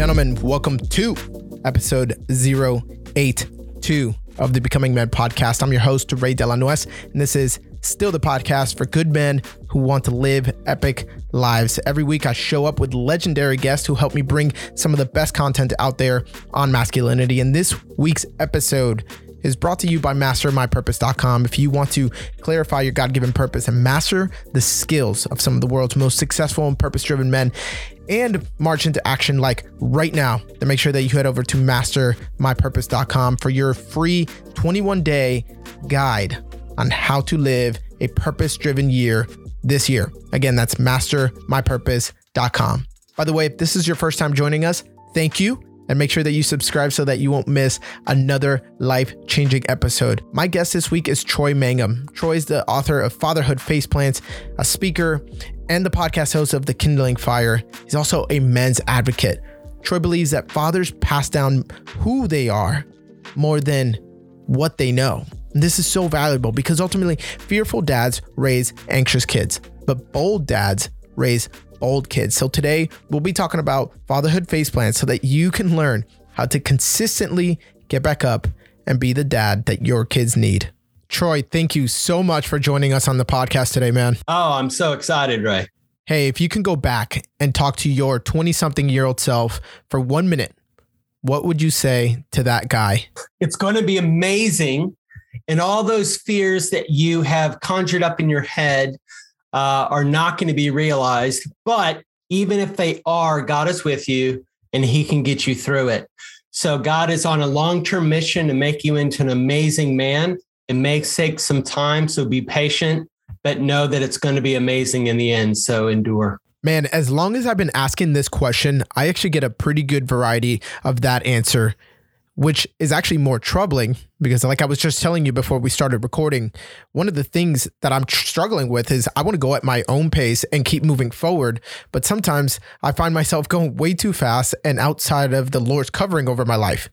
gentlemen, welcome to episode 082 of the Becoming Men podcast. I'm your host, Ray Delanois, and this is still the podcast for good men who want to live epic lives. Every week, I show up with legendary guests who help me bring some of the best content out there on masculinity. And this week's episode is brought to you by mastermypurpose.com. If you want to clarify your God given purpose and master the skills of some of the world's most successful and purpose driven men and march into action like right now, then make sure that you head over to mastermypurpose.com for your free 21 day guide on how to live a purpose driven year this year. Again, that's mastermypurpose.com. By the way, if this is your first time joining us, thank you and make sure that you subscribe so that you won't miss another life changing episode. My guest this week is Troy Mangum. Troy is the author of Fatherhood Faceplants, a speaker, and the podcast host of The Kindling Fire. He's also a men's advocate. Troy believes that fathers pass down who they are more than what they know. This is so valuable because ultimately, fearful dads raise anxious kids, but bold dads raise old kids. So today we'll be talking about fatherhood faceplants so that you can learn how to consistently get back up and be the dad that your kids need. Troy, thank you so much for joining us on the podcast today, man. Oh, I'm so excited, Ray. Hey, if you can go back and talk to your 20 something year old self for one minute, what would you say to that guy? It's going to be amazing. And all those fears that you have conjured up in your head uh, are not going to be realized. But even if they are, God is with you and he can get you through it. So God is on a long-term mission to make you into an amazing man. It may take some time, so be patient, but know that it's going to be amazing in the end. So endure. Man, as long as I've been asking this question, I actually get a pretty good variety of that answer which is actually more troubling because, like I was just telling you before we started recording, one of the things that I'm tr- struggling with is I want to go at my own pace and keep moving forward. But sometimes I find myself going way too fast and outside of the Lord's covering over my life.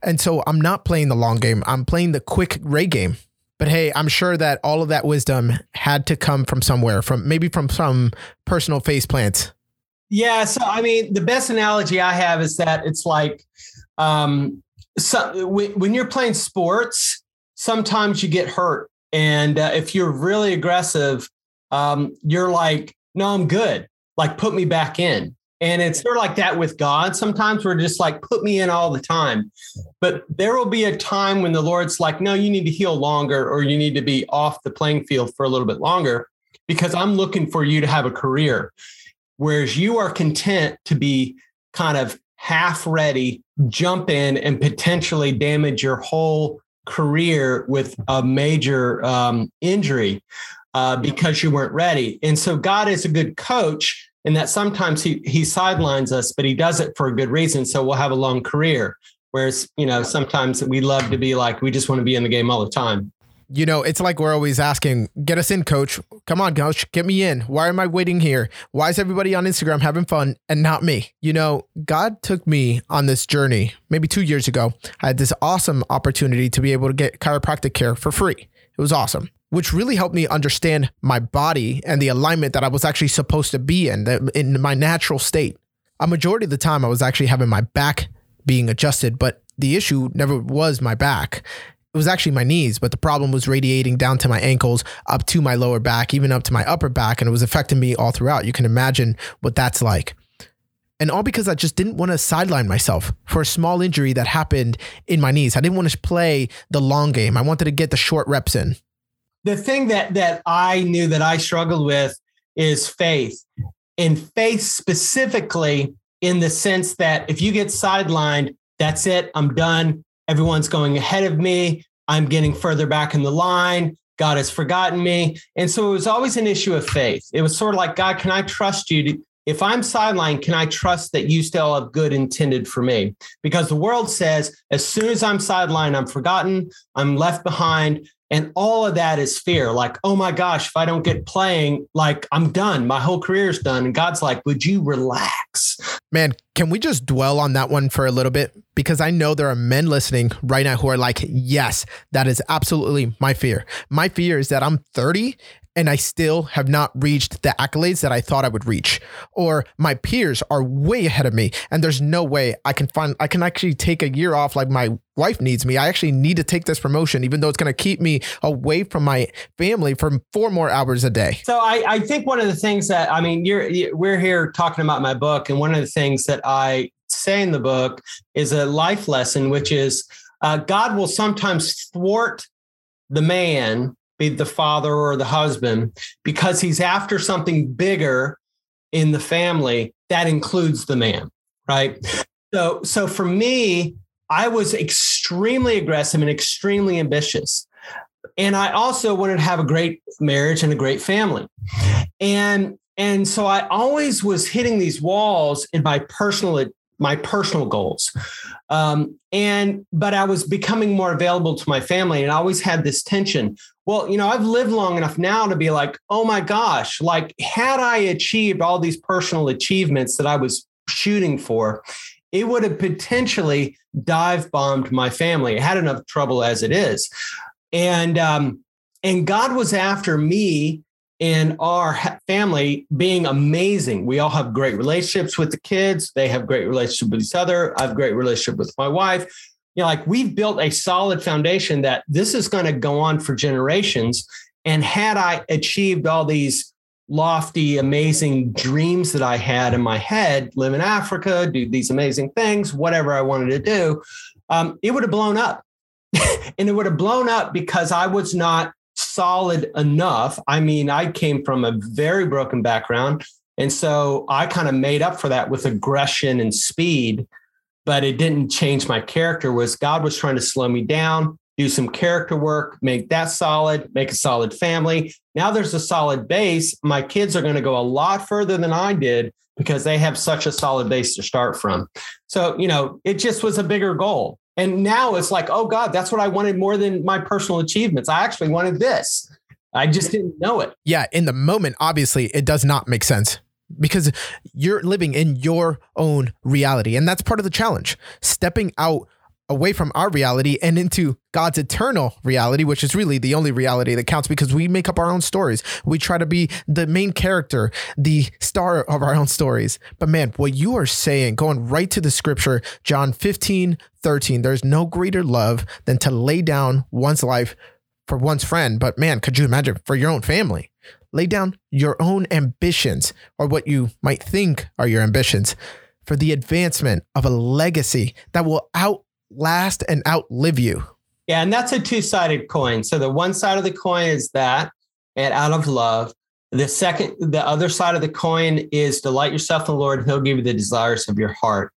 And so I'm not playing the long game, I'm playing the quick Ray game. But hey, I'm sure that all of that wisdom had to come from somewhere, from maybe from some personal face plants. Yeah. So, I mean, the best analogy I have is that it's like, um, so when you're playing sports, sometimes you get hurt, and uh, if you're really aggressive, um, you're like, "No, I'm good. Like, put me back in." And it's sort of like that with God. Sometimes we're just like, "Put me in all the time," but there will be a time when the Lord's like, "No, you need to heal longer, or you need to be off the playing field for a little bit longer." Because I'm looking for you to have a career, whereas you are content to be kind of half ready, jump in and potentially damage your whole career with a major um, injury uh, because you weren't ready. And so God is a good coach in that sometimes he he sidelines us, but he does it for a good reason. So we'll have a long career. Whereas, you know, sometimes we love to be like, we just want to be in the game all the time you know, it's like we're always asking, get us in, coach. Come on, coach, get me in. Why am I waiting here? Why is everybody on Instagram having fun and not me? You know, God took me on this journey maybe two years ago. I had this awesome opportunity to be able to get chiropractic care for free. It was awesome, which really helped me understand my body and the alignment that I was actually supposed to be in, in my natural state. A majority of the time, I was actually having my back being adjusted, but the issue never was my back it was actually my knees, but the problem was radiating down to my ankles, up to my lower back, even up to my upper back, and it was affecting me all throughout. You can imagine what that's like. And all because I just didn't want to sideline myself for a small injury that happened in my knees. I didn't want to play the long game. I wanted to get the short reps in. The thing that that I knew that I struggled with is faith. And faith specifically in the sense that if you get sidelined, that's it, I'm done everyone's going ahead of me. I'm getting further back in the line. God has forgotten me. And so it was always an issue of faith. It was sort of like, God, can I trust you to, if I'm sidelined, can I trust that you still have good intended for me? Because the world says, as soon as I'm sidelined, I'm forgotten, I'm left behind. And all of that is fear like, oh my gosh, if I don't get playing, like I'm done. My whole career is done. And God's like, would you relax? Man, can we just dwell on that one for a little bit? Because I know there are men listening right now who are like, yes, that is absolutely my fear. My fear is that I'm 30 and I still have not reached the accolades that I thought I would reach. Or my peers are way ahead of me and there's no way I can find I can actually take a year off like my wife needs me. I actually need to take this promotion even though it's going to keep me away from my family for four more hours a day. So I, I think one of the things that I mean you're we're here talking about my book and one of the things that I say in the book is a life lesson which is uh, God will sometimes thwart the man be the father or the husband, because he's after something bigger in the family that includes the man, right? So, so for me, I was extremely aggressive and extremely ambitious. And I also wanted to have a great marriage and a great family. And and so I always was hitting these walls in my personal my personal goals. Um, and but I was becoming more available to my family, and I always had this tension. Well, you know, I've lived long enough now to be like, oh my gosh, like had I achieved all these personal achievements that I was shooting for, it would have potentially dive bombed my family. I had enough trouble as it is, and um, and God was after me in our family being amazing. We all have great relationships with the kids. They have great relationship with each other. I have great relationship with my wife. You know, like we've built a solid foundation that this is going to go on for generations. And had I achieved all these lofty, amazing dreams that I had in my head, live in Africa, do these amazing things, whatever I wanted to do, um, it would have blown up. and it would have blown up because I was not solid enough. I mean, I came from a very broken background. And so I kind of made up for that with aggression and speed, but it didn't change my character was God was trying to slow me down, do some character work, make that solid, make a solid family. Now there's a solid base. My kids are going to go a lot further than I did because they have such a solid base to start from. So, you know, it just was a bigger goal. And now it's like, oh God, that's what I wanted more than my personal achievements. I actually wanted this. I just didn't know it. Yeah. In the moment, obviously, it does not make sense because you're living in your own reality. And that's part of the challenge. Stepping out away from our reality and into God's eternal reality, which is really the only reality that counts because we make up our own stories. We try to be the main character, the star of our own stories. But man, what you are saying, going right to the scripture, John 15, 13, there's no greater love than to lay down one's life for one's friend. But man, could you imagine for your own family? Lay down your own ambitions or what you might think are your ambitions for the advancement of a legacy that will out last and outlive you. Yeah, and that's a two-sided coin. So the one side of the coin is that and out of love. The second, the other side of the coin is delight yourself in the Lord, He'll give you the desires of your heart.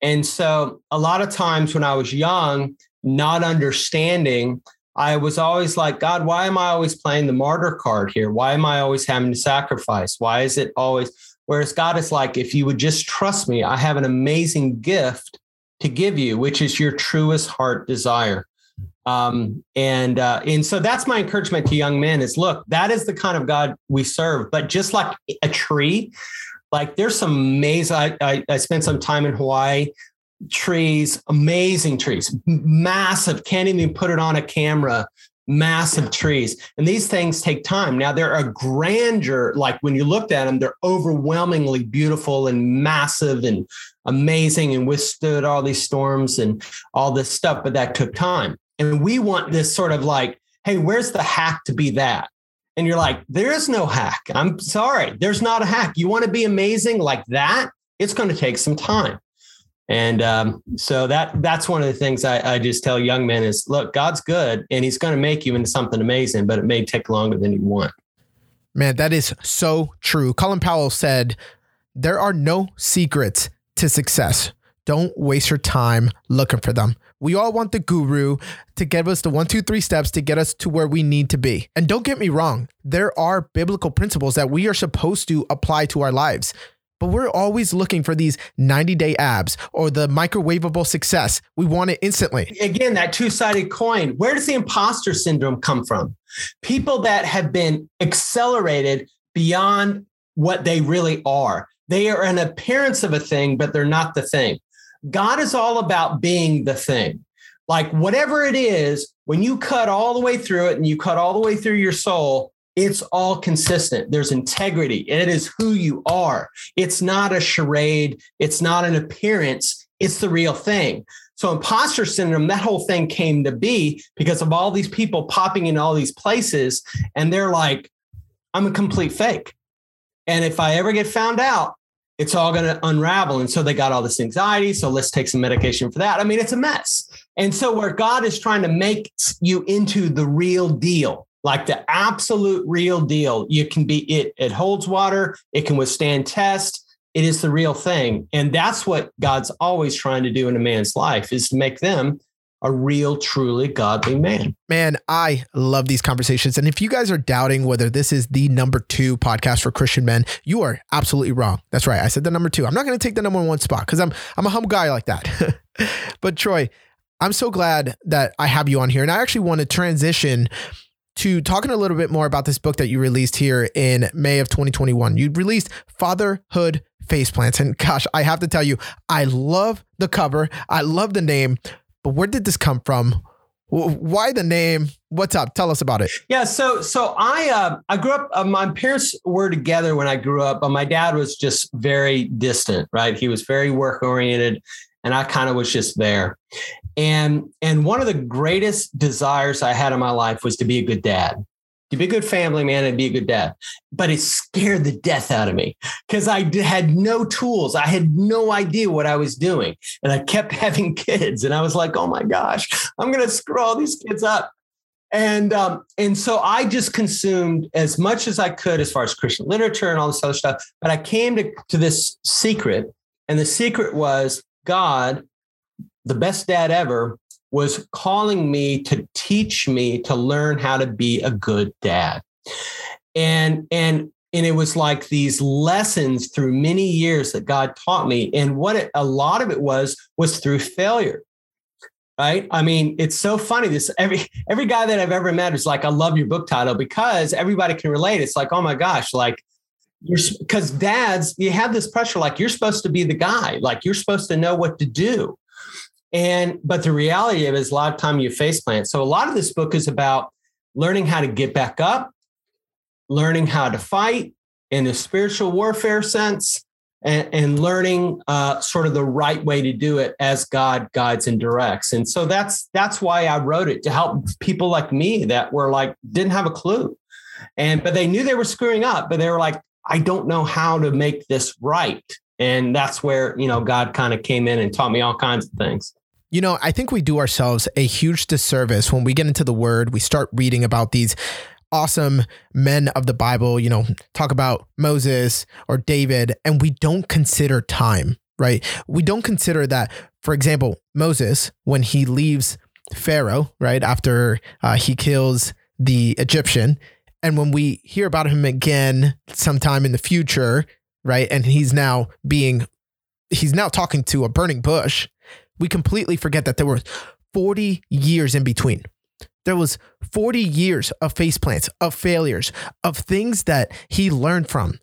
And so a lot of times when I was young, not understanding, I was always like, God, why am I always playing the martyr card here? Why am I always having to sacrifice? Why is it always? Whereas God is like, if you would just trust me, I have an amazing gift to give you, which is your truest heart desire. Um, and uh, and so that's my encouragement to young men is look, that is the kind of God we serve. But just like a tree, like there's some amazing. I, I, I spent some time in Hawaii. Trees, amazing trees, massive. Can't even put it on a camera massive trees. And these things take time. Now they're a grandeur, like when you looked at them, they're overwhelmingly beautiful and massive and amazing and withstood all these storms and all this stuff, but that took time. And we want this sort of like, hey, where's the hack to be that? And you're like, there is no hack. I'm sorry, there's not a hack. You want to be amazing like that? It's going to take some time. And um, so that that's one of the things I, I, just tell young men is look, God's good and he's going to make you into something amazing, but it may take longer than you want. Man, that is so true. Colin Powell said, There are no secrets to success. Don't waste your time looking for them. We all want the guru to give us the one, two, three steps to get us to where we need to be. And don't get me wrong, there are biblical principles that we are supposed to apply to our lives. But we're always looking for these 90 day abs or the microwavable success. We want it instantly. Again, that two sided coin. Where does the imposter syndrome come from? People that have been accelerated beyond what they really are. They are an appearance of a thing, but they're not the thing. God is all about being the thing. Like whatever it is, when you cut all the way through it and you cut all the way through your soul, it's all consistent. There's integrity. It is who you are. It's not a charade. It's not an appearance. It's the real thing. So, imposter syndrome, that whole thing came to be because of all these people popping in all these places. And they're like, I'm a complete fake. And if I ever get found out, it's all going to unravel. And so they got all this anxiety. So let's take some medication for that. I mean, it's a mess. And so, where God is trying to make you into the real deal, like the absolute real deal, you can be it, it holds water, it can withstand test. It is the real thing. And that's what God's always trying to do in a man's life is to make them a real, truly godly man. Man, I love these conversations. And if you guys are doubting whether this is the number two podcast for Christian men, you are absolutely wrong. That's right. I said the number two. I'm not going to take the number one spot because I'm I'm a humble guy like that. but Troy, I'm so glad that I have you on here. And I actually want to transition to talking a little bit more about this book that you released here in May of 2021. You released Fatherhood Faceplants. And gosh, I have to tell you, I love the cover. I love the name. But where did this come from? Why the name? What's up? Tell us about it. Yeah, so so I uh, I grew up. Uh, my parents were together when I grew up, but my dad was just very distant. Right, he was very work oriented, and I kind of was just there. And and one of the greatest desires I had in my life was to be a good dad to be a good family man and be a good dad. But it scared the death out of me because I had no tools. I had no idea what I was doing. And I kept having kids. And I was like, oh my gosh, I'm going to screw all these kids up. And um, and so I just consumed as much as I could as far as Christian literature and all this other stuff. But I came to, to this secret, and the secret was God, the best dad ever, was calling me to teach me to learn how to be a good dad. And and and it was like these lessons through many years that God taught me and what it, a lot of it was was through failure. Right? I mean, it's so funny this every every guy that I've ever met is like I love your book title because everybody can relate. It's like, "Oh my gosh, like you're because dads, you have this pressure like you're supposed to be the guy, like you're supposed to know what to do. And but the reality of it is a lot of time you face plant. So a lot of this book is about learning how to get back up, learning how to fight in a spiritual warfare sense, and, and learning uh, sort of the right way to do it as God guides and directs. And so that's that's why I wrote it to help people like me that were like didn't have a clue, and but they knew they were screwing up, but they were like, I don't know how to make this right. And that's where, you know, God kind of came in and taught me all kinds of things. You know, I think we do ourselves a huge disservice when we get into the word, we start reading about these awesome men of the Bible, you know, talk about Moses or David, and we don't consider time, right? We don't consider that, for example, Moses, when he leaves Pharaoh, right, after uh, he kills the Egyptian, and when we hear about him again sometime in the future, right? And he's now being, he's now talking to a burning bush. We completely forget that there were 40 years in between. There was 40 years of face plants, of failures, of things that he learned from.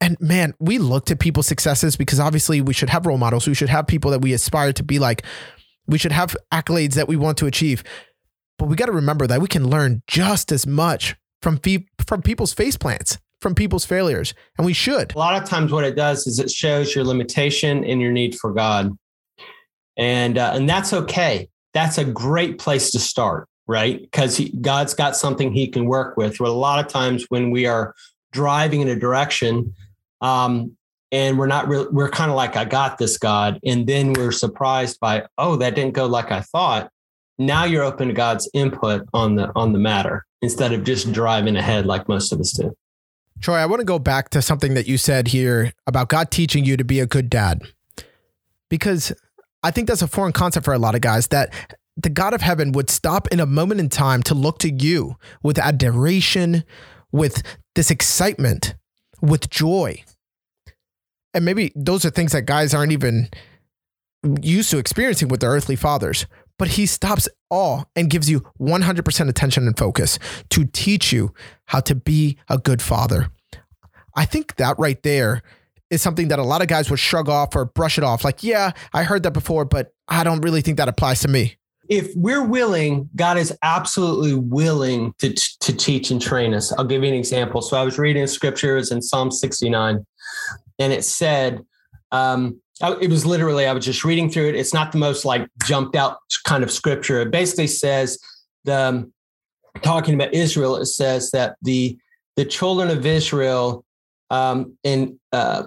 And man, we look to people's successes because obviously we should have role models. We should have people that we aspire to be like. We should have accolades that we want to achieve. But we got to remember that we can learn just as much from, fe- from people's face plants from people's failures, and we should. A lot of times, what it does is it shows your limitation and your need for God, and uh, and that's okay. That's a great place to start, right? Because God's got something He can work with. But a lot of times, when we are driving in a direction, um, and we're not real, we're kind of like, "I got this, God," and then we're surprised by, "Oh, that didn't go like I thought." Now you're open to God's input on the on the matter instead of just driving ahead like most of us do. Troy, I want to go back to something that you said here about God teaching you to be a good dad. Because I think that's a foreign concept for a lot of guys that the God of heaven would stop in a moment in time to look to you with adoration, with this excitement, with joy. And maybe those are things that guys aren't even used to experiencing with their earthly fathers but he stops all and gives you 100% attention and focus to teach you how to be a good father. I think that right there is something that a lot of guys would shrug off or brush it off. Like, yeah, I heard that before, but I don't really think that applies to me. if we're willing, God is absolutely willing to, to teach and train us. I'll give you an example. So I was reading scriptures in Psalm 69, and it said, um, it was literally, I was just reading through it. It's not the most like jumped out kind of scripture. It basically says, the um, talking about Israel, it says that the the children of Israel um, in uh,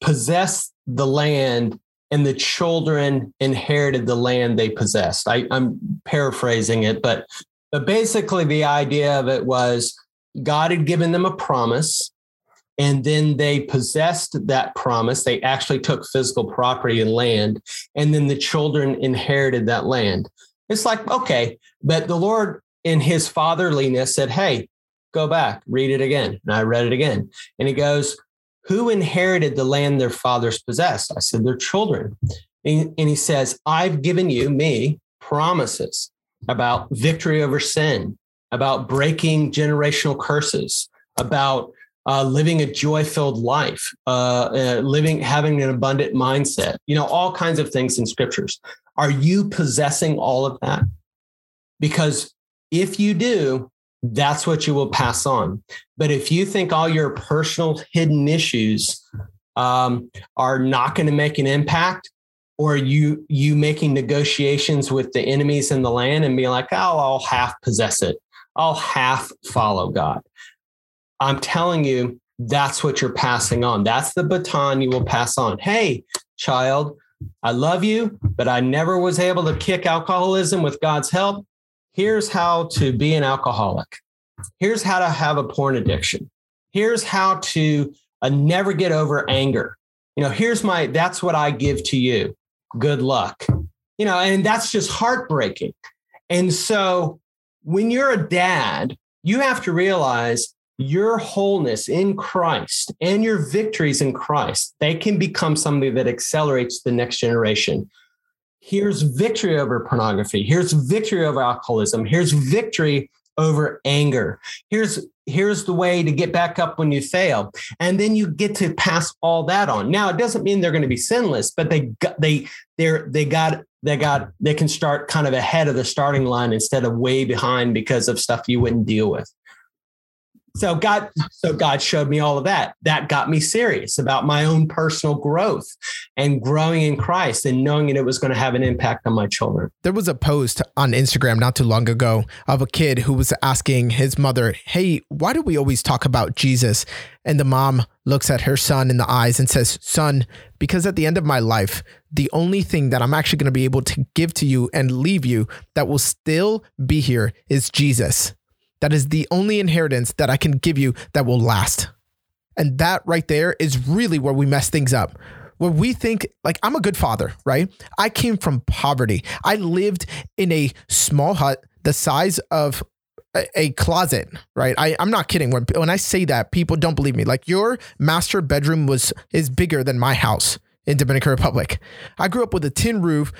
possessed the land and the children inherited the land they possessed. I, I, am paraphrasing it, but but basically the idea of it was God had given them a promise, and then they possessed that promise. They actually took physical property and land, and then the children inherited that land. It's like okay, but the Lord in His fatherliness said, "Hey, go back, read it again," and I read it again, and He goes, who inherited the land their fathers possessed? I said, their children. And, he says, I've given you, me, promises about victory over sin, about breaking generational curses, about uh, living a joy filled life, uh, uh, living, having an abundant mindset, you know, all kinds of things in scriptures. Are you possessing all of that? Because if you do, that's what you will pass on. But if you think all your personal hidden issues um, are not going to make an impact, or you you making negotiations with the enemies in the land and be like, oh, I'll half possess it, I'll half follow God. I'm telling you, that's what you're passing on. That's the baton you will pass on. Hey, child, I love you, but I never was able to kick alcoholism with God's help here's how to be an alcoholic. Here's how to have a porn addiction. Here's how to uh, never get over anger. You know, here's my, that's what I give to you. Good luck. You know, and that's just heartbreaking. And so when you're a dad, you have to realize your wholeness in Christ and your victories in Christ, they can become something that accelerates the next generation. Here's victory over pornography. Here's victory over alcoholism. Here's victory over anger. Here's here's the way to get back up when you fail. And then you get to pass all that on. Now it doesn't mean they're going to be sinless but they got they they're they got they got they can start kind of ahead of the starting line instead of way behind because of stuff you wouldn't deal with so God, so God showed me all of that. That got me serious about my own personal growth and growing in Christ and knowing that it was going to have an impact on my children. There was a post on Instagram not too long ago of a kid who was asking his mother, Hey, why do we always talk about Jesus? And the mom looks at her son in the eyes and says, Son, because at the end of my life, the only thing that I'm actually going to be able to give to you and leave you that will still be here is Jesus. That is the only inheritance that I can give you that will last. And that right there is really where we mess things up. Where we think, like, I'm a good father, right? I came from poverty. I lived in a small hut the size of a, closet, right? I, I'm not kidding. When, when I say that, people don't believe me. Like, your master bedroom was is bigger than my house in Dominican Republic. I grew up with a tin roof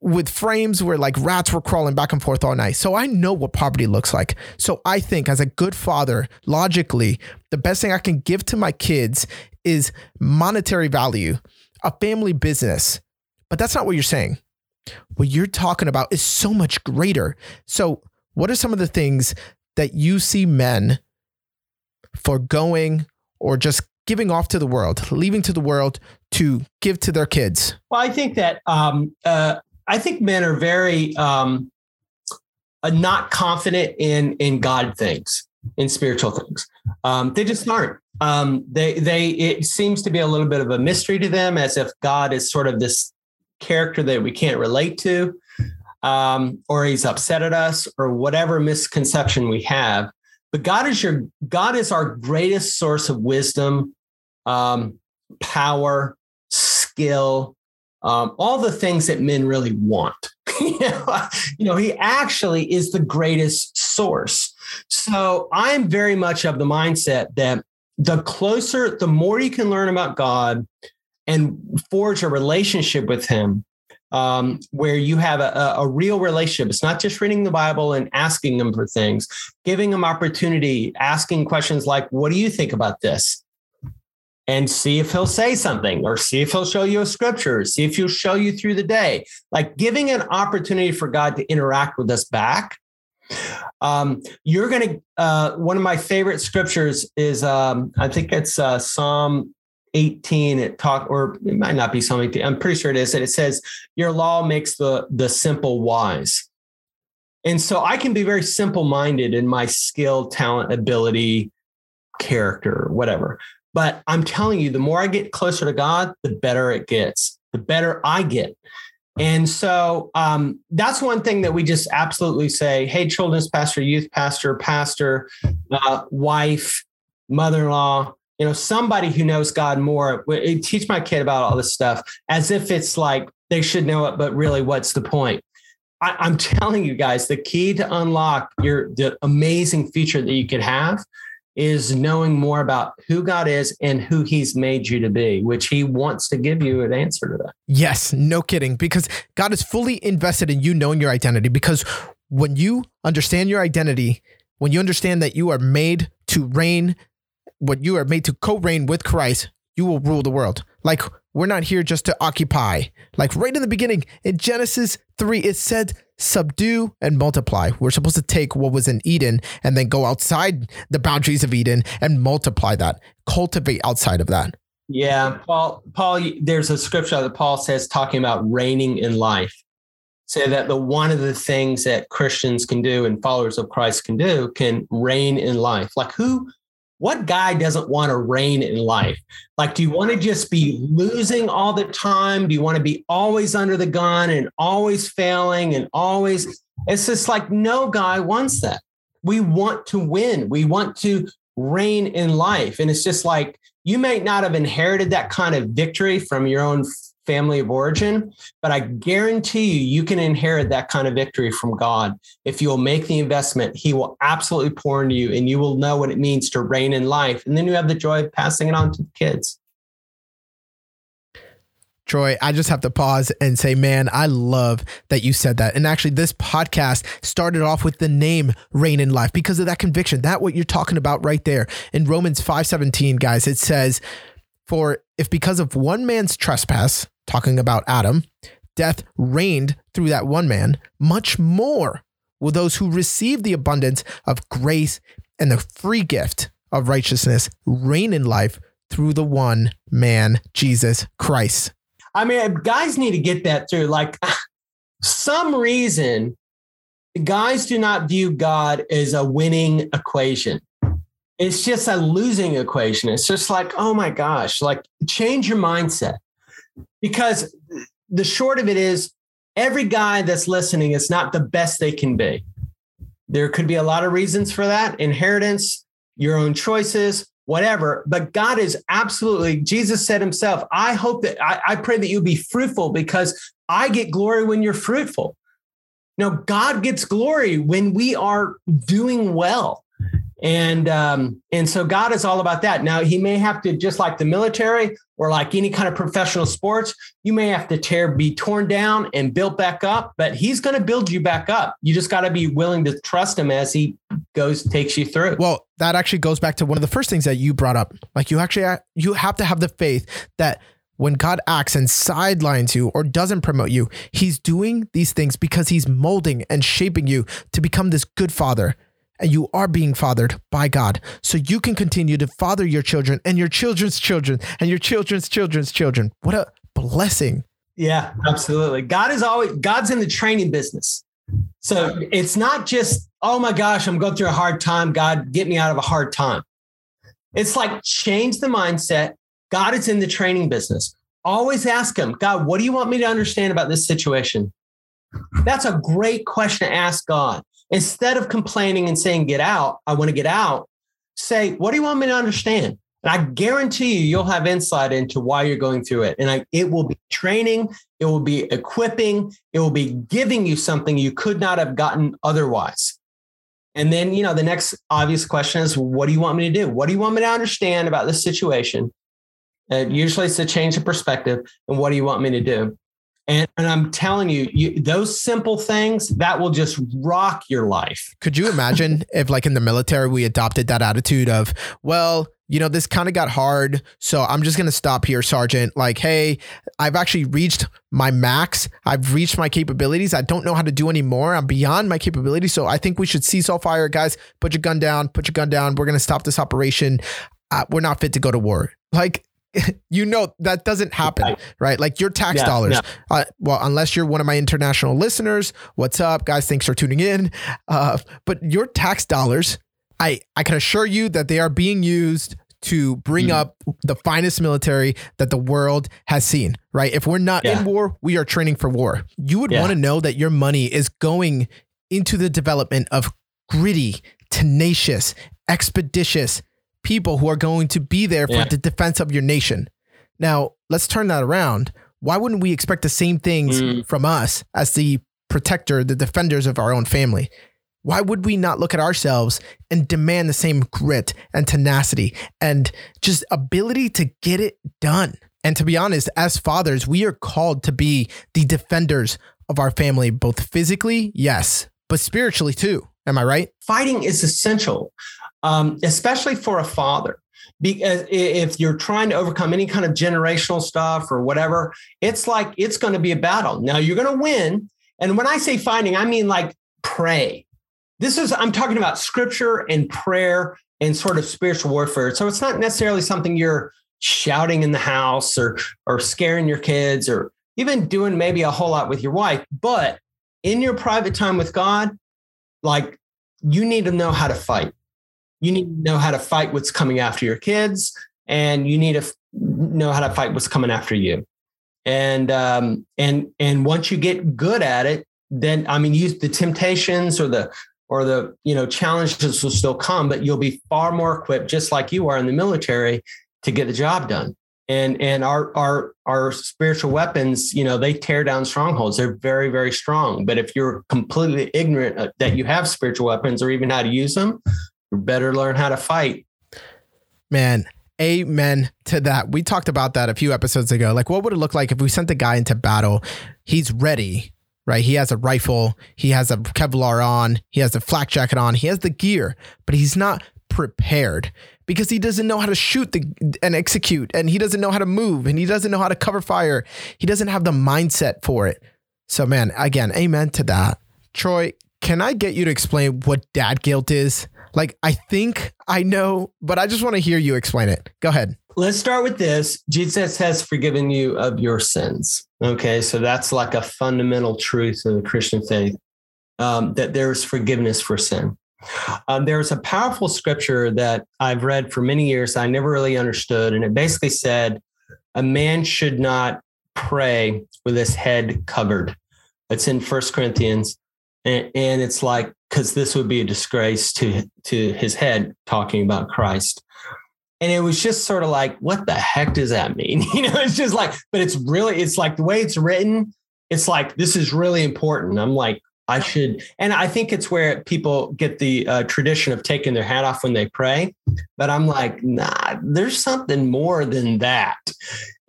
with frames where like rats were crawling back and forth all night. So I know what poverty looks like. So I think as a good father, logically, the best thing I can give to my kids is monetary value, a family business. But that's not what you're saying. What you're talking about is so much greater. So, what are some of the things that you see men foregoing or just giving off to the world, leaving to the world to give to their kids? Well, I think that um, uh, I think men are very um, uh, not confident in in God things, in spiritual things. Um, they just aren't. Um, they they it seems to be a little bit of a mystery to them, as if God is sort of this character that we can't relate to, um, or he's upset at us, or whatever misconception we have. But God is your God is our greatest source of wisdom, um, power, skill, um, all the things that men really want. you, know, you know, he actually is the greatest source. So I'm very much of the mindset that the closer, the more you can learn about God and forge a relationship with Him, um, where you have a, a, real relationship. It's not just reading the Bible and asking them for things, giving them opportunity, asking questions like, What do you think about this? and see if he'll say something or see if he'll show you a scripture, see if he'll show you through the day. Like giving an opportunity for God to interact with us back. Um, you're going to, uh, one of my favorite scriptures is, um, I think it's uh, Psalm 18 it talk or it might not be something 18 i'm pretty sure it is and it says your law makes the the simple wise and so i can be very simple minded in my skill talent ability character whatever but I'm telling you, the more I get closer to God, the better it gets, the better I get. And so um, that's one thing that we just absolutely say hey, children's pastor, youth pastor, pastor, uh, wife, mother in law, you know, somebody who knows God more. Eh, teach my kid about all this stuff as if it's like they should know it, but really, what's the point? I, am telling you guys, the key to unlock your the amazing future that you could have is knowing more about who God is and who He's made you to be, which He wants to give you an answer to that. Yes, no kidding. Because God is fully invested in you knowing your identity. Because when you understand your identity, when you understand that you are made to reign, what you are made to co reign with Christ, you will rule the world. Like we're not here just to occupy. Like right in the beginning in Genesis 3, it said, subdue and multiply. We're supposed to take what was in Eden and then go outside the boundaries of Eden and multiply that, cultivate outside of that. Yeah, Paul, Paul, there's a scripture that Paul says talking about reigning in life. Say that the one of the things that Christians can do and followers of Christ can do can reign in life. Like who what guy doesn't want to reign in life? Like, do you want to just be losing all the time? Do you want to be always under the gun and always failing and always? It's just like no guy wants that. We want to win. We want to reign in life. And it's just like you may not have inherited that kind of victory from your own family of origin, but I guarantee you, you can inherit that kind of victory from God. If you'll make the investment, He will absolutely pour into you and you will know what it means to reign in life. And then you have the joy of passing it on to the kids. Troy, I just have to pause and say, man, I love that you said that. And actually, this podcast started off with the name Reign in Life because of that conviction. That what you're talking about right there. In Romans 5:17, guys, it says, For if because of one man's trespass, talking about Adam, death reigned through that one man, much more will those who receive the abundance of grace and the free gift of righteousness reign in life through the one man, Jesus Christ. I mean, guys need to get that through. Like, some reason, guys do not view God as a winning equation. It's just a losing equation. It's just like, oh my gosh, like change your mindset because the short of it is every guy that's listening is not the best they can be. There could be a lot of reasons for that inheritance, your own choices, whatever. But God is absolutely, Jesus said himself, I hope that I, I pray that you be fruitful because I get glory when you're fruitful. Now, God gets glory when we are doing well and um, and so God is all about that. Now He may have to, just like the military or like any kind of professional sports, you may have to tear, be torn down and built back up. But He's going to build you back up. You just got to be willing to trust Him as He goes takes you through. Well, that actually goes back to one of the first things that you brought up. Like you actually you have to have the faith that when God acts and sidelines you or doesn't promote you, He's doing these things because He's molding and shaping you to become this good father and you are being fathered by God. So you can continue to father your children and your children's children and your children's children's children. What a blessing. Yeah, absolutely. God is always God's in the training business. So it's not just, oh my gosh, I'm going through a hard time. God, get me out of a hard time. It's like change the mindset. God is in the training business. Always ask him, God, what do you want me to understand about this situation? That's a great question to ask God. Instead of complaining and saying, get out, I want to get out, say, what do you want me to understand? And I guarantee you, you'll have insight into why you're going through it. And I, it will be training, it will be equipping, it will be giving you something you could not have gotten otherwise. And then, you know, the next obvious question is, what do you want me to do? What do you want me to understand about this situation? And usually it's a change of perspective. And what do you want me to do? And, and I'm telling you, you, those simple things that will just rock your life. Could you imagine if, like in the military, we adopted that attitude of, well, you know, this kind of got hard. So I'm just going to stop here, Sergeant. Like, hey, I've actually reached my max. I've reached my capabilities. I don't know how to do any more. I'm beyond my capabilities. So I think we should cease all fire. Guys, put your gun down. Put your gun down. We're going to stop this operation. Uh, we're not fit to go to war. Like, you know that doesn't happen, right? right? Like your tax yeah, dollars. Yeah. Uh, well, unless you're one of my international listeners, what's up, guys? Thanks for tuning in. Uh, but your tax dollars I, I can assure you that they are being used to bring mm. up the finest military that the world has seen, right? If we're not yeah. in war, we are training for war. You would want to know that your money is going into the development of gritty, tenacious, expeditious people who are going to be there for yeah. the defense of your nation. Now, let's turn that around. Why wouldn't we expect the same things mm. from us as the protector, the defenders of our own family? Why would we not look at ourselves and demand the same grit and tenacity and just ability to get it done? And to be honest, as fathers, we are called to be the defenders of our family, both physically, yes, but spiritually too. Am I right? Fighting is essential, um, especially for a father. Because if you're trying to overcome any kind of generational stuff or whatever, it's like it's going to be a battle. Now you're going to win. And when I say fighting, I mean like pray, this is, I'm talking about scripture and prayer and sort of spiritual warfare. So it's not necessarily something you're shouting in the house or, or scaring your kids or even doing maybe a whole lot with your wife. But in your private time with God, like you need to know how to fight. You need to know how to fight what's coming after your kids, and you need to know how to fight what's coming after you. And um, and and once you get good at it, then I mean, use the temptations or the or the you know challenges will still come but you'll be far more equipped just like you are in the military to get the job done and and our our our spiritual weapons you know they tear down strongholds. They're very very strong. But if you're completely ignorant uh, that you have spiritual weapons or even how to use them you better learn how to fight. Man amen to that. We talked about that a few episodes ago. Like what would it look like if we sent the guy into battle? He's ready right? He has a rifle, he has a Kevlar on, he has a flak jacket on, he has the gear, but he's not prepared because he doesn't know how to shoot the, and execute, and he doesn't know how to move, and he doesn't know how to cover fire. He doesn't have the mindset for it. So, man, again, amen to that. Troy, can I get you to explain what dad guilt is? Like, I think I know, but I just want to hear you explain it. Go ahead. Let's start with this. Jesus has forgiven you of your sins. Okay, so that's like a fundamental truth of the Christian faith um, that there is forgiveness for sin. Um, there's a powerful scripture that I've read for many years I never really understood, and it basically said a man should not pray with his head covered. It's in First Corinthians, and, and it's like because this would be a disgrace to to his head talking about Christ. And it was just sort of like, what the heck does that mean? You know, it's just like, but it's really, it's like the way it's written, it's like, this is really important. I'm like, I should, and I think it's where people get the uh, tradition of taking their hat off when they pray. But I'm like, nah, there's something more than that.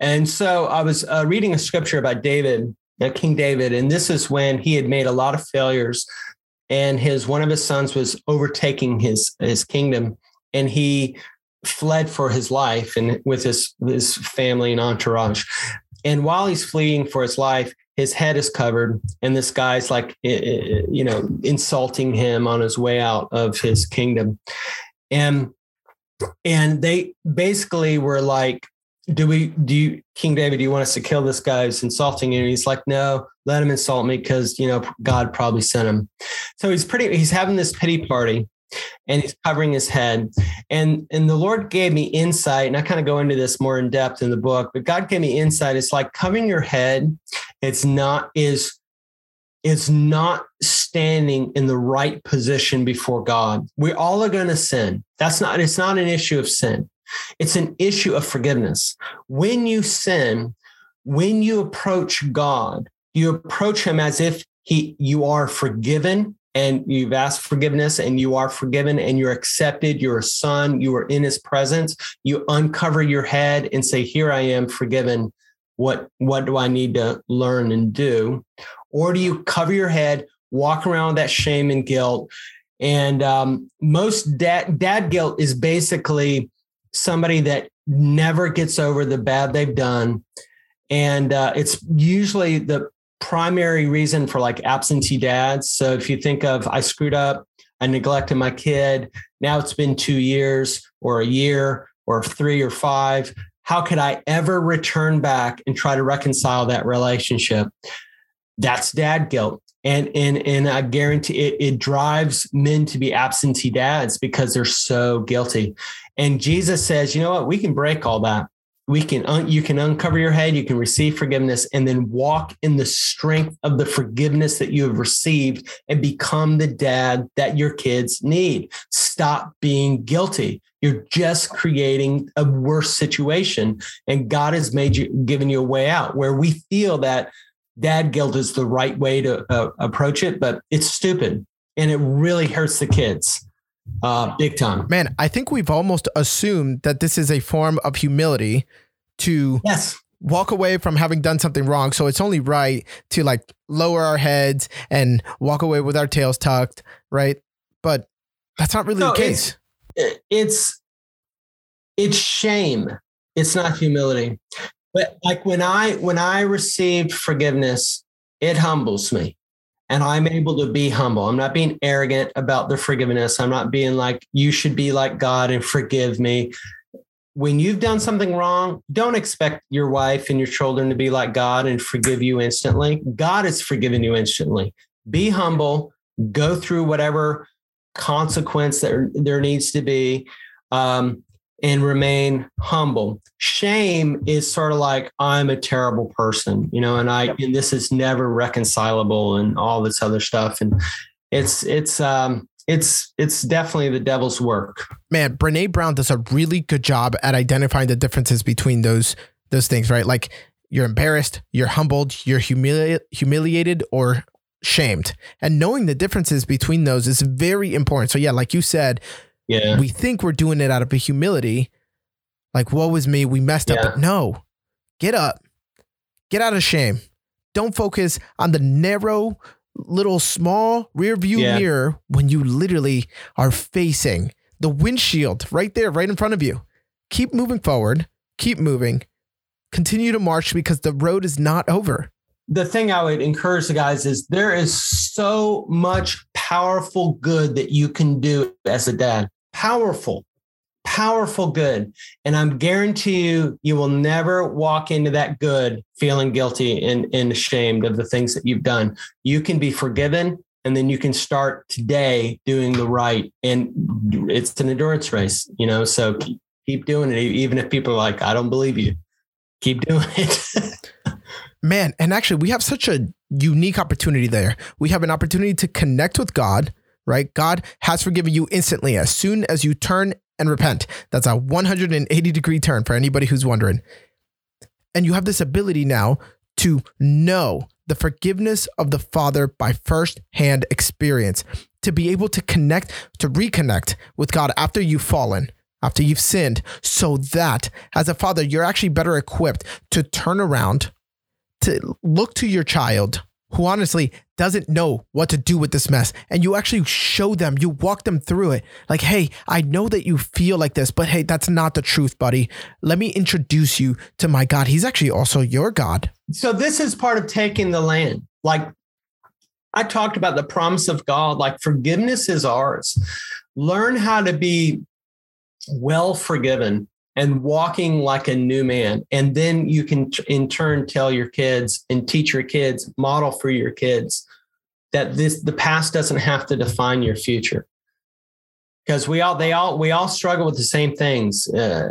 And so I was uh, reading a scripture about David, uh, King David, and this is when he had made a lot of failures, and his one of his sons was overtaking his his kingdom, and he fled for his life and with his his family and entourage. And while he's fleeing for his life, his head is covered, and this guy's like, you know, insulting him on his way out of his kingdom, and and they basically were like, "Do we? Do you, King David? Do you want us to kill this guy who's insulting you?" And he's like, "No, let him insult me because you know God probably sent him." So he's pretty. He's having this pity party, and he's covering his head. And and the lord gave me insight and i kind of go into this more in depth in the book but god gave me insight. It's like covering your head it's not is it's not standing in the right position before god. We all are going to sin. That's not it's not an issue of sin. It's an issue of forgiveness. When you sin when you approach god you approach him as if he you are forgiven and you've asked forgiveness and you are forgiven and you're accepted, you're a son, you are in his presence, you uncover your head and say, Here I am, forgiven. What, what do I need to learn and do? Or do you cover your head, walk around with that shame and guilt? And um, most dad, dad guilt is basically somebody that never gets over the bad they've done. And uh, it's usually the primary reason for like absentee dads. So if you think of, I screwed up, I neglected my kid, now it's been two years or a year or three or five. How could I ever return back and try to reconcile that relationship? That's dad guilt. And, and, and I guarantee it, it drives men to be absentee dads because they're so guilty. And Jesus says, you know what? We can break all that. We can, un- you can uncover your head, you can receive forgiveness, and then walk in the strength of the forgiveness that you have received and become the dad that your kids need. Stop being guilty. You're just creating a worse situation. And God has made you, given you a way out where we feel that dad guilt is the right way to uh, approach it, but it's stupid and it really hurts the kids uh, big time. Man, I think we've almost assumed that this is a form of humility to yes. walk away from having done something wrong. So it's only right to like lower our heads and walk away with our tails tucked, right? But that's not really no, the case. It's, it's it's shame. It's not humility. But like when I when I received forgiveness, it humbles me and I'm able to be humble. I'm not being arrogant about the forgiveness. I'm not being like, you should be like God and forgive me. When you've done something wrong, don't expect your wife and your children to be like God and forgive you instantly. God has forgiven you instantly. Be humble, go through whatever consequence that there needs to be. Um, and remain humble. Shame is sort of like I'm a terrible person, you know, and I and this is never reconcilable and all this other stuff. And it's it's um it's it's definitely the devil's work. Man, Brene Brown does a really good job at identifying the differences between those those things, right? Like you're embarrassed, you're humbled, you're humili- humiliated or shamed. And knowing the differences between those is very important. So yeah, like you said, yeah. We think we're doing it out of a humility. Like, woe is me, we messed yeah. up. But no, get up, get out of shame. Don't focus on the narrow, little, small rear view yeah. mirror when you literally are facing the windshield right there, right in front of you. Keep moving forward, keep moving, continue to march because the road is not over the thing I would encourage the guys is there is so much powerful good that you can do as a dad powerful, powerful good. And I'm guarantee you, you will never walk into that good feeling guilty and, and ashamed of the things that you've done. You can be forgiven and then you can start today doing the right. And it's an endurance race, you know, so keep, keep doing it. Even if people are like, I don't believe you, keep doing it. Man, and actually, we have such a unique opportunity there. We have an opportunity to connect with God right? God has forgiven you instantly as soon as you turn and repent. That's a 180 degree turn for anybody who's wondering. And you have this ability now to know the forgiveness of the Father by first hand experience, to be able to connect, to reconnect with God after you've fallen, after you've sinned, so that as a father, you're actually better equipped to turn around, to look to your child who honestly doesn't know what to do with this mess. And you actually show them, you walk them through it. Like, hey, I know that you feel like this, but hey, that's not the truth, buddy. Let me introduce you to my God. He's actually also your God. So, this is part of taking the land. Like, I talked about the promise of God, like, forgiveness is ours. Learn how to be well forgiven and walking like a new man. And then you can, in turn, tell your kids and teach your kids, model for your kids that this the past doesn't have to define your future. Because we all, they all, we all struggle with the same things, uh,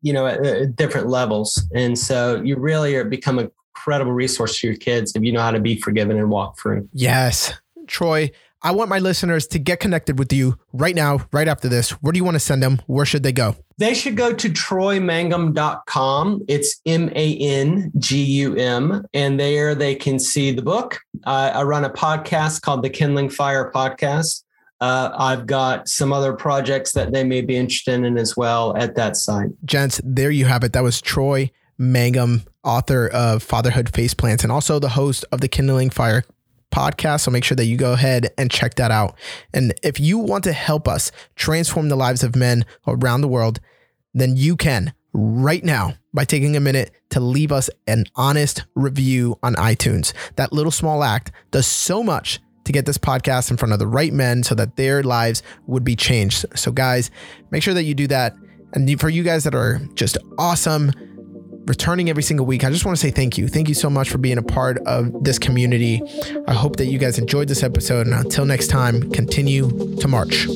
you know, at, at different levels. And so you really are become a incredible resource to your kids if you know how to be forgiven and walk through. Yes. Troy, I want my listeners to get connected with you right now, right after this. Where do you want to send them? Where should they go? They should go to troymangum.com. It's M A N G U M. And there they can see the book. Uh, I run a podcast called the Kindling Fire Podcast. Uh, I've got some other projects that they may be interested in as well at that site. Gents, there you have it. That was Troy Mangum, author of Fatherhood Face Plants and also the host of the Kindling Fire podcast. So make sure that you go ahead and check that out. And if you want to help us transform the lives of men around the world, then you can right now by taking a minute to leave us an honest review on iTunes. That little small act does so much to get this podcast in front of the right men so that their lives would be changed. So, guys, make sure that you do that. And for you guys that are just awesome, returning every single week. I just want to say thank you. Thank you so much for being a part of this community. I hope that you guys enjoyed this episode. And until next time, continue to march.